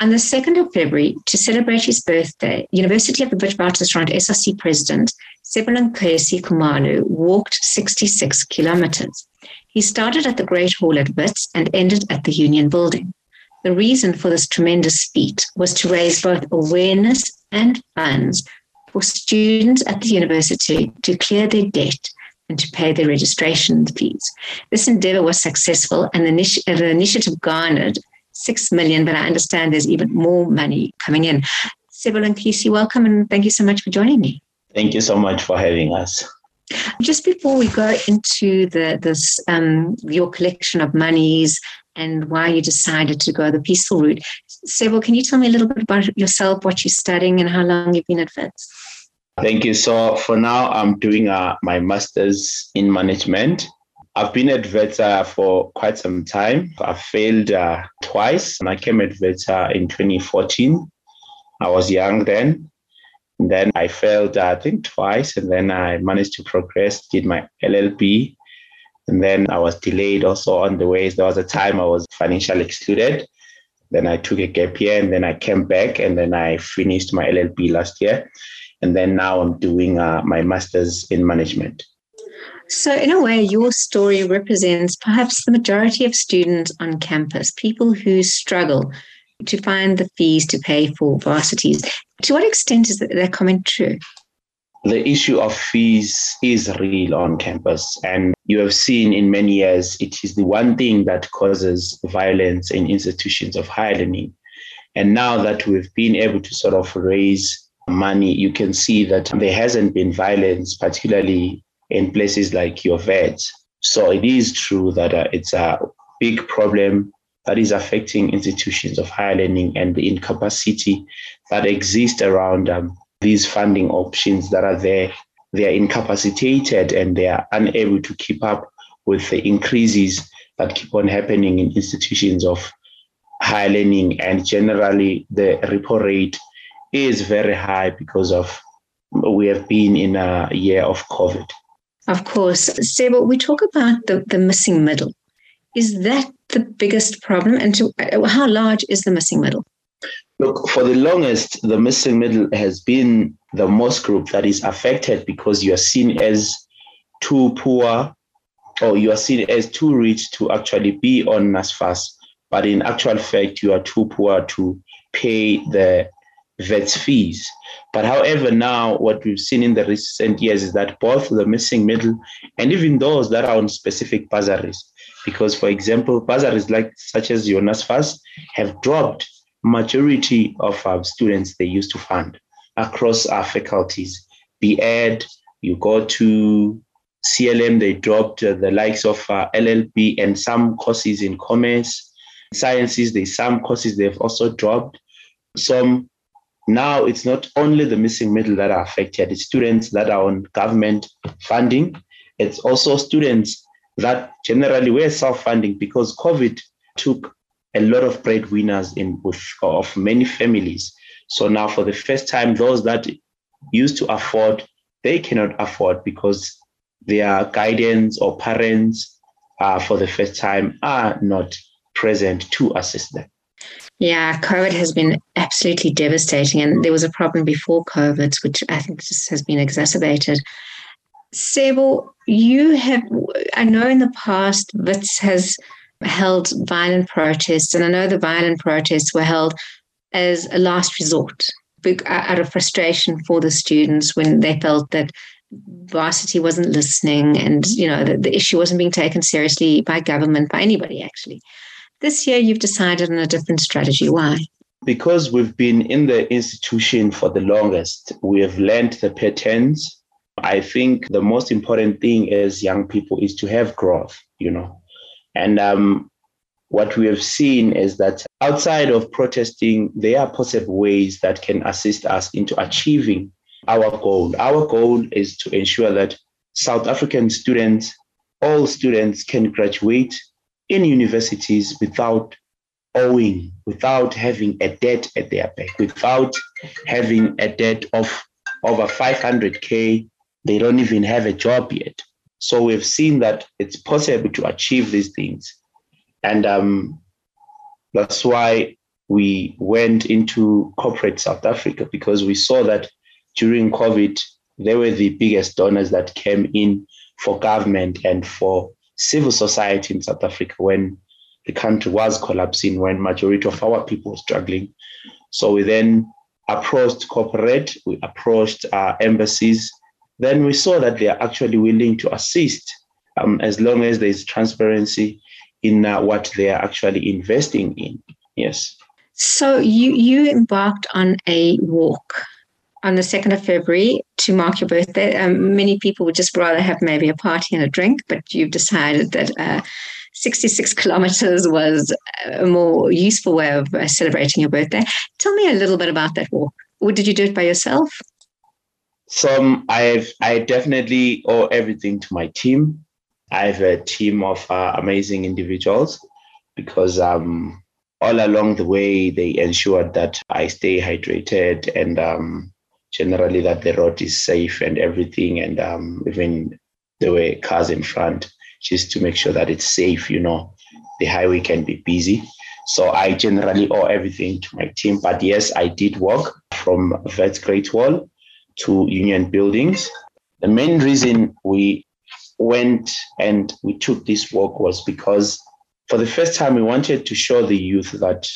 On the 2nd of February, to celebrate his birthday, University of the Witwatersrand SRC president, Cebolenkosi Khumalo, walked 66 kilometers. He started at the Great Hall at Wits and ended at the Union Building. The reason for this tremendous feat was to raise both awareness and funds for students at the university to clear their debt and to pay their registration fees. This endeavor was successful and the, initi- the initiative garnered six million, but I understand there's even more money coming in. Cebolenkosi, welcome and thank you so much for joining me. Thank you so much for having us. Just before we go into the this um, your collection of monies and why you decided to go the peaceful route, Sebel, can you tell me a little bit about yourself, what you're studying, and how long you've been at Wits? Thank you. So for now, I'm doing uh, my master's in management I've been at Wits for quite some time. I failed uh, twice, and I came at Wits in 2014. I was young then. And then I failed, uh, I think, twice, and then I managed to progress, did my LLB, and then I was delayed also on the ways. There was a time I was financially excluded. Then I took a gap year, and then I came back, and then I finished my LLB last year. And then now I'm doing uh, my master's in management. So, in a way, your story represents perhaps the majority of students on campus, people who struggle to find the fees to pay for varsities. To what extent is that comment true? The issue of fees is real on campus. And you have seen in many years, it is the one thing that causes violence in institutions of higher learning. And now that we've been able to sort of raise money, you can see that there hasn't been violence, particularly in places like your Wits. So it is true that uh, it's a big problem that is affecting institutions of higher learning and the incapacity that exists around um, these funding options that are there. They are incapacitated and they are unable to keep up with the increases that keep on happening in institutions of higher learning. And generally, the repo rate is very high because of we have been in a year of COVID. Of course. Seba, we talk about the, the missing middle. Is that the biggest problem? And to, uh, how large is the missing middle? Look, for the longest, the missing middle has been the most group that is affected because you are seen as too poor or you are seen as too rich to actually be on NSFAS. But in actual fact, you are too poor to pay the Wits fees. But however, now what we've seen in the recent years is that both the missing middle and even those that are on specific bursaries, because for example, bursaries like such as Jonas NSFAS have dropped majority of our students they used to fund across our faculties. Be ed, you go to CLM, they dropped uh, the likes of uh, LLB and some courses in commerce, sciences, there's some courses they've also dropped. Some now it's not only the missing middle that are affected, it's students that are on government funding. It's also students that generally were self-funding because COVID took a lot of breadwinners in with of many families. So now for the first time, those that used to afford, they cannot afford because their guidance or parents uh, for the first time are not present to assist them. Yeah, COVID has been absolutely devastating. And there was a problem before COVID, which I think just has been exacerbated. Sable, you have, I know in the past, Wits has held violent protests, and I know the violent protests were held as a last resort out of frustration for the students when they felt that varsity wasn't listening and you know the, the issue wasn't being taken seriously by government by anybody actually this year, you've decided on a different strategy. Why? Because we've been in the institution for the longest, we have learned the patterns. I think the most important thing as young people is to have growth, you know. And um, what we have seen is that outside of protesting, there are possible ways that can assist us into achieving our goal. Our goal is to ensure that South African students, all students, can graduate in universities without owing, without having a debt at their back, without having a debt of over 500K. They don't even have a job yet. So we've seen that it's possible to achieve these things. And um, that's why we went into corporate South Africa because we saw that during COVID, they were the biggest donors that came in for government and for civil society in South Africa when the country was collapsing, when majority of our people were struggling. So we then approached corporate, we approached our embassies. Then we saw that they are actually willing to assist um, as long as there is transparency in uh, what they are actually investing in. Yes. So you you embarked on a walk on the 2nd of February to mark your birthday. Um, many people would just rather have maybe a party and a drink, but you've decided that uh, 66 kilometers was a more useful way of uh, celebrating your birthday. Tell me a little bit about that walk. Or did you do it by yourself? Some I've I definitely owe everything to my team. I have a team of uh, amazing individuals because um, all along the way they ensured that I stay hydrated and um, generally that the road is safe and everything. And um, even there were cars in front just to make sure that it's safe. You know, the highway can be busy. So I generally owe everything to my team. But yes, I did walk from Wits Great Hall to Union Buildings. The main reason we went and we took this walk was because for the first time we wanted to show the youth that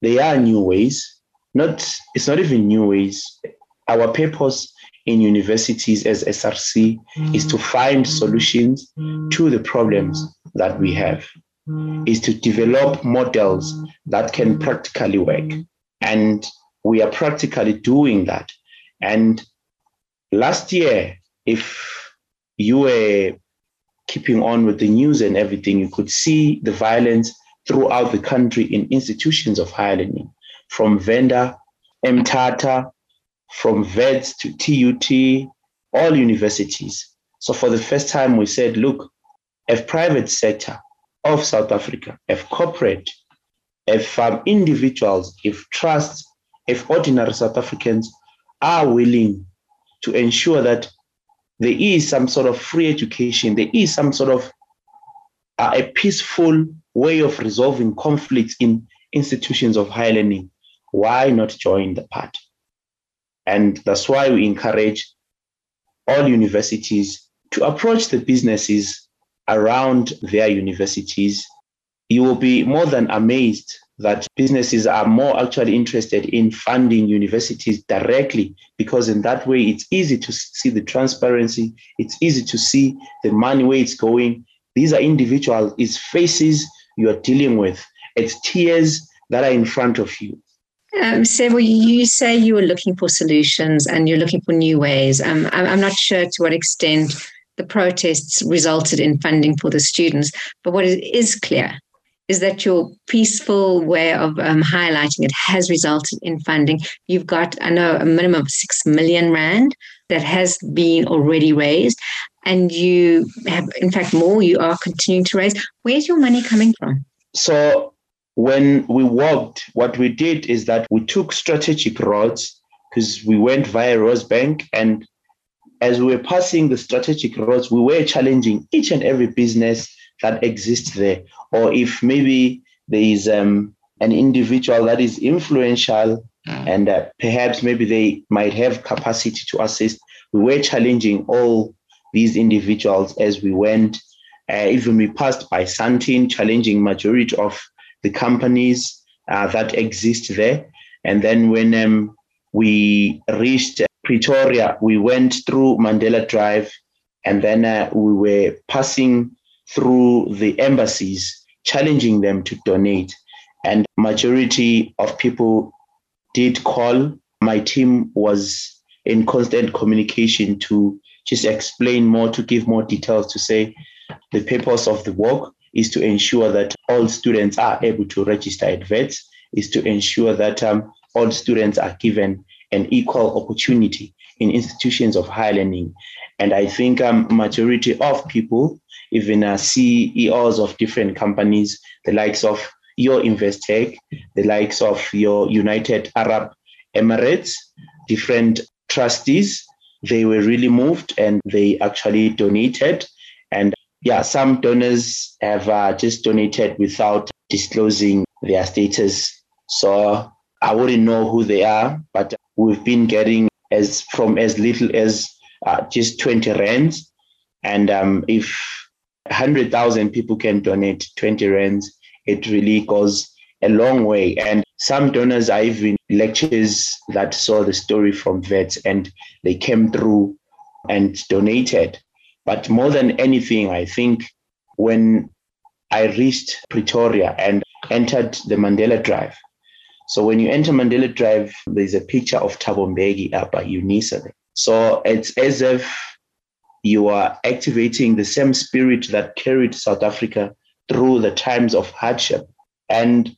there are new ways. Not it's not even new ways. Our purpose in universities as SRC is to find solutions to the problems that we have, is to develop models that can practically work. And we are practically doing that. And last year, if you were keeping on with the news and everything, you could see the violence throughout the country in institutions of higher learning, from Venda, Mthatha, from Wits to TUT, all universities. So for the first time, we said, look, if private sector of South Africa, if corporate, if um, individuals, if trusts, if ordinary South Africans are willing to ensure that there is some sort of free education, there is some sort of uh, a peaceful way of resolving conflicts in institutions of higher learning, why not join the party? And that's why we encourage all universities to approach the businesses around their universities. You will be more than amazed that businesses are more actually interested in funding universities directly because in that way it's easy to see the transparency it's easy to see the money where it's going these are individuals it's faces you are dealing with it's tears that are in front of you um, so you say you were looking for solutions and you're looking for new ways. Um, I'm not sure to what extent the protests resulted in funding for the students, but what is clear is that your peaceful way of um, highlighting it has resulted in funding. You've got, I know, a minimum of six million rand that has been already raised, and you have, in fact, more. You are continuing to raise. Where's your money coming from? So when we walked, what we did is that we took strategic roads because we went via Rosebank. And as we were passing the strategic roads, we were challenging each and every business that exists there. Or if maybe there is um, an individual that is influential mm. and uh, perhaps maybe they might have capacity to assist, we were challenging all these individuals as we went. Uh, even we passed by Sandton, challenging majority of the companies uh, that exist there. And then when um, we reached Pretoria, we went through Mandela Drive, and then uh, we were passing through the embassies, challenging them to donate. And majority of people did call. My team was in constant communication to just explain more, to give more details, to say the purpose of the work is to ensure that all students are able to register at Wits, is to ensure that um, all students are given an equal opportunity in institutions of higher learning. And I think um, majority of people, even uh, CEOs of different companies, the likes of your Investec, the likes of your United Arab Emirates, different trustees, they were really moved and they actually donated. Yeah, some donors have uh, just donated without disclosing their status. So I wouldn't know who they are, but we've been getting as from as little as uh, just 20 rands. And um, if 100,000 people can donate 20 rands, it really goes a long way. And some donors are even lectures that saw the story from Wits and they came through and donated. But more than anything, I think when I reached Pretoria and entered the Mandela Drive. So when you enter Mandela Drive, there's a picture of Thabo Mbeki up by UNISA. So it's as if you are activating the same spirit that carried South Africa through the times of hardship. And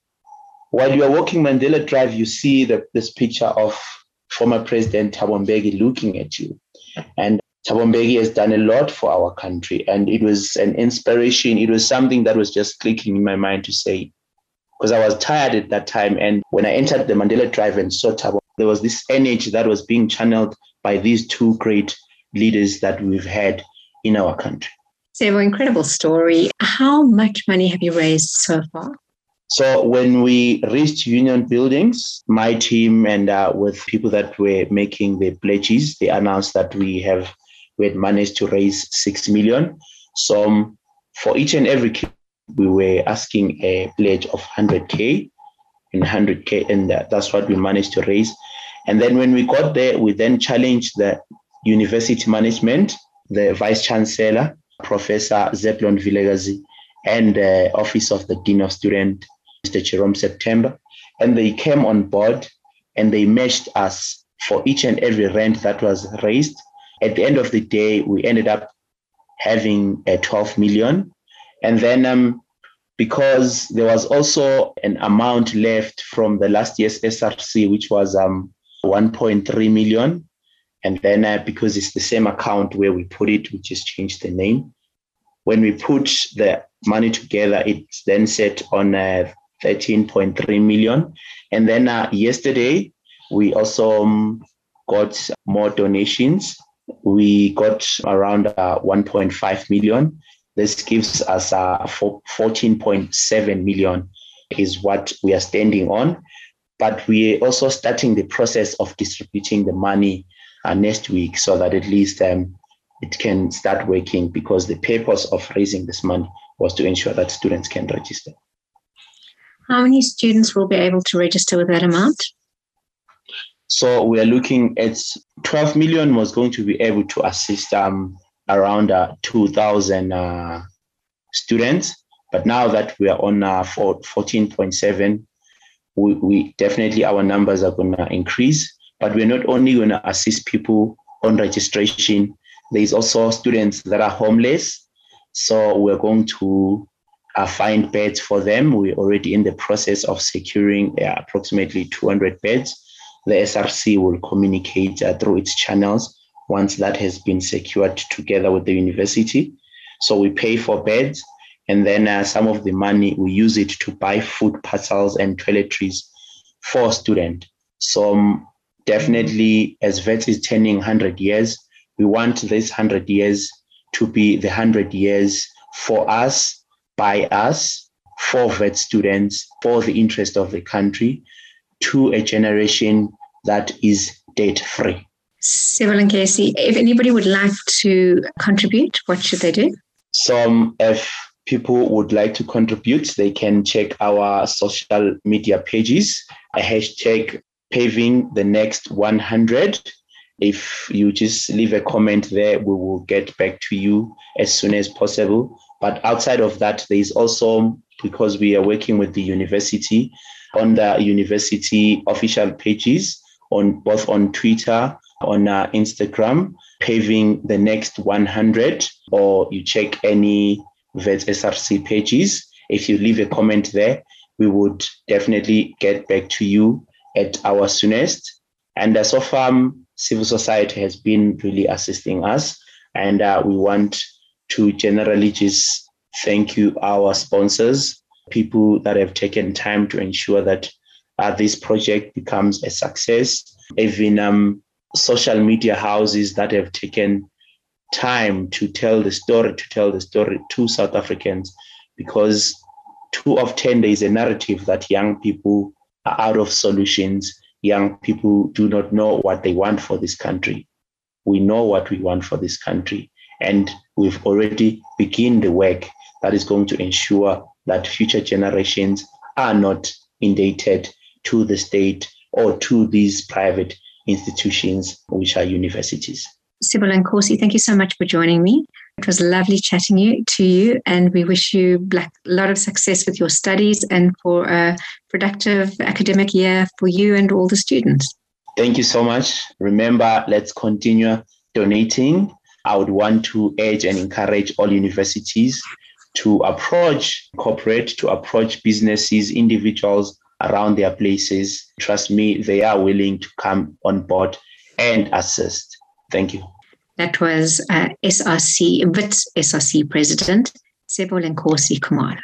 while you are walking Mandela Drive, you see the, this picture of former President Thabo Mbeki looking at you. And Thabo Mbeki has done a lot for our country. And it was an inspiration. It was something that was just clicking in my mind to say, because I was tired at that time. And when I entered the Mandela Drive and saw Thabo, there was this energy that was being channeled by these two great leaders that we've had in our country. So, incredible story. How much money have you raised so far? So when we reached Union Buildings, my team and uh, with people that were making the pledges, they announced that we have we had managed to raise six million. So for each and every kid, we were asking a pledge of 100k and 100k, and that's what we managed to raise. And then when we got there, we then challenged the university management, the vice chancellor, Professor Zeblon Vilakazi, and the office of the dean of student Mr. Jerome September, and they came on board and they matched us for each and every rent that was raised. At the end of the day, we ended up having a 12 million. And then um, because there was also an amount left from the last year's SRC, which was um, 1.3 million. And then uh, because it's the same account where we put it, we just changed the name. When we put the money together, it's then set on uh, 13.3 million. And then uh, yesterday, we also um, got more donations. We got around uh, 1.5 million. This gives us uh, 14.7 million is what we are standing on. But we are also starting the process of distributing the money uh, next week so that at least um, it can start working because the purpose of raising this money was to ensure that students can register. How many students will be able to register with that amount? So we are looking at 12 million was going to be able to assist um, around uh, 2,000 uh, students. But now that we are on uh, 14.7, we, we definitely our numbers are going to increase. But we're not only going to assist people on registration, there's also students that are homeless. So we're going to uh, find beds for them. We're already in the process of securing uh, approximately 200 beds. The SRC will communicate uh, through its channels once that has been secured together with the university. So we pay for beds, and then uh, some of the money we use it to buy food parcels and toiletries for students. So um, definitely, as Wits is turning 100 years, we want this 100 years to be the 100 years for us by us for Wits students for the interest of the country to a generation that is debt free. Cebolenkosi, if anybody would like to contribute, what should they do? Some, if people would like to contribute, they can check our social media pages, a hashtag paving the next 100. If you just leave a comment there, we will get back to you as soon as possible. But outside of that, there is also, because we are working with the university, on the university official pages, on both on Twitter, on uh, Instagram, paving the next 100, or you check any Wits SRC pages. If you leave a comment there, we would definitely get back to you at our soonest. And uh, so far, um, civil society has been really assisting us, and uh, we want to generally just thank you, our sponsors, people that have taken time to ensure that uh, this project becomes a success, even um, social media houses that have taken time to tell the story, to tell the story to South Africans, because too often there is a narrative that young people are out of solutions. Young people do not know what they want for this country. We know what we want for this country. And we've already begun the work that is going to ensure that future generations are not indebted to the state or to these private institutions, which are universities. Cebolenkosi, thank you so much for joining me. It was lovely chatting you, to you, and we wish you a lot of success with your studies and for a productive academic year for you and all the students. Thank you so much. Remember, let's continue donating. I would want to urge and encourage all universities to approach corporate, to approach businesses, individuals around their places. Trust me, they are willing to come on board and assist. Thank you. That was uh, SRC, WITS SRC President, Cebolenkosi Khumalo.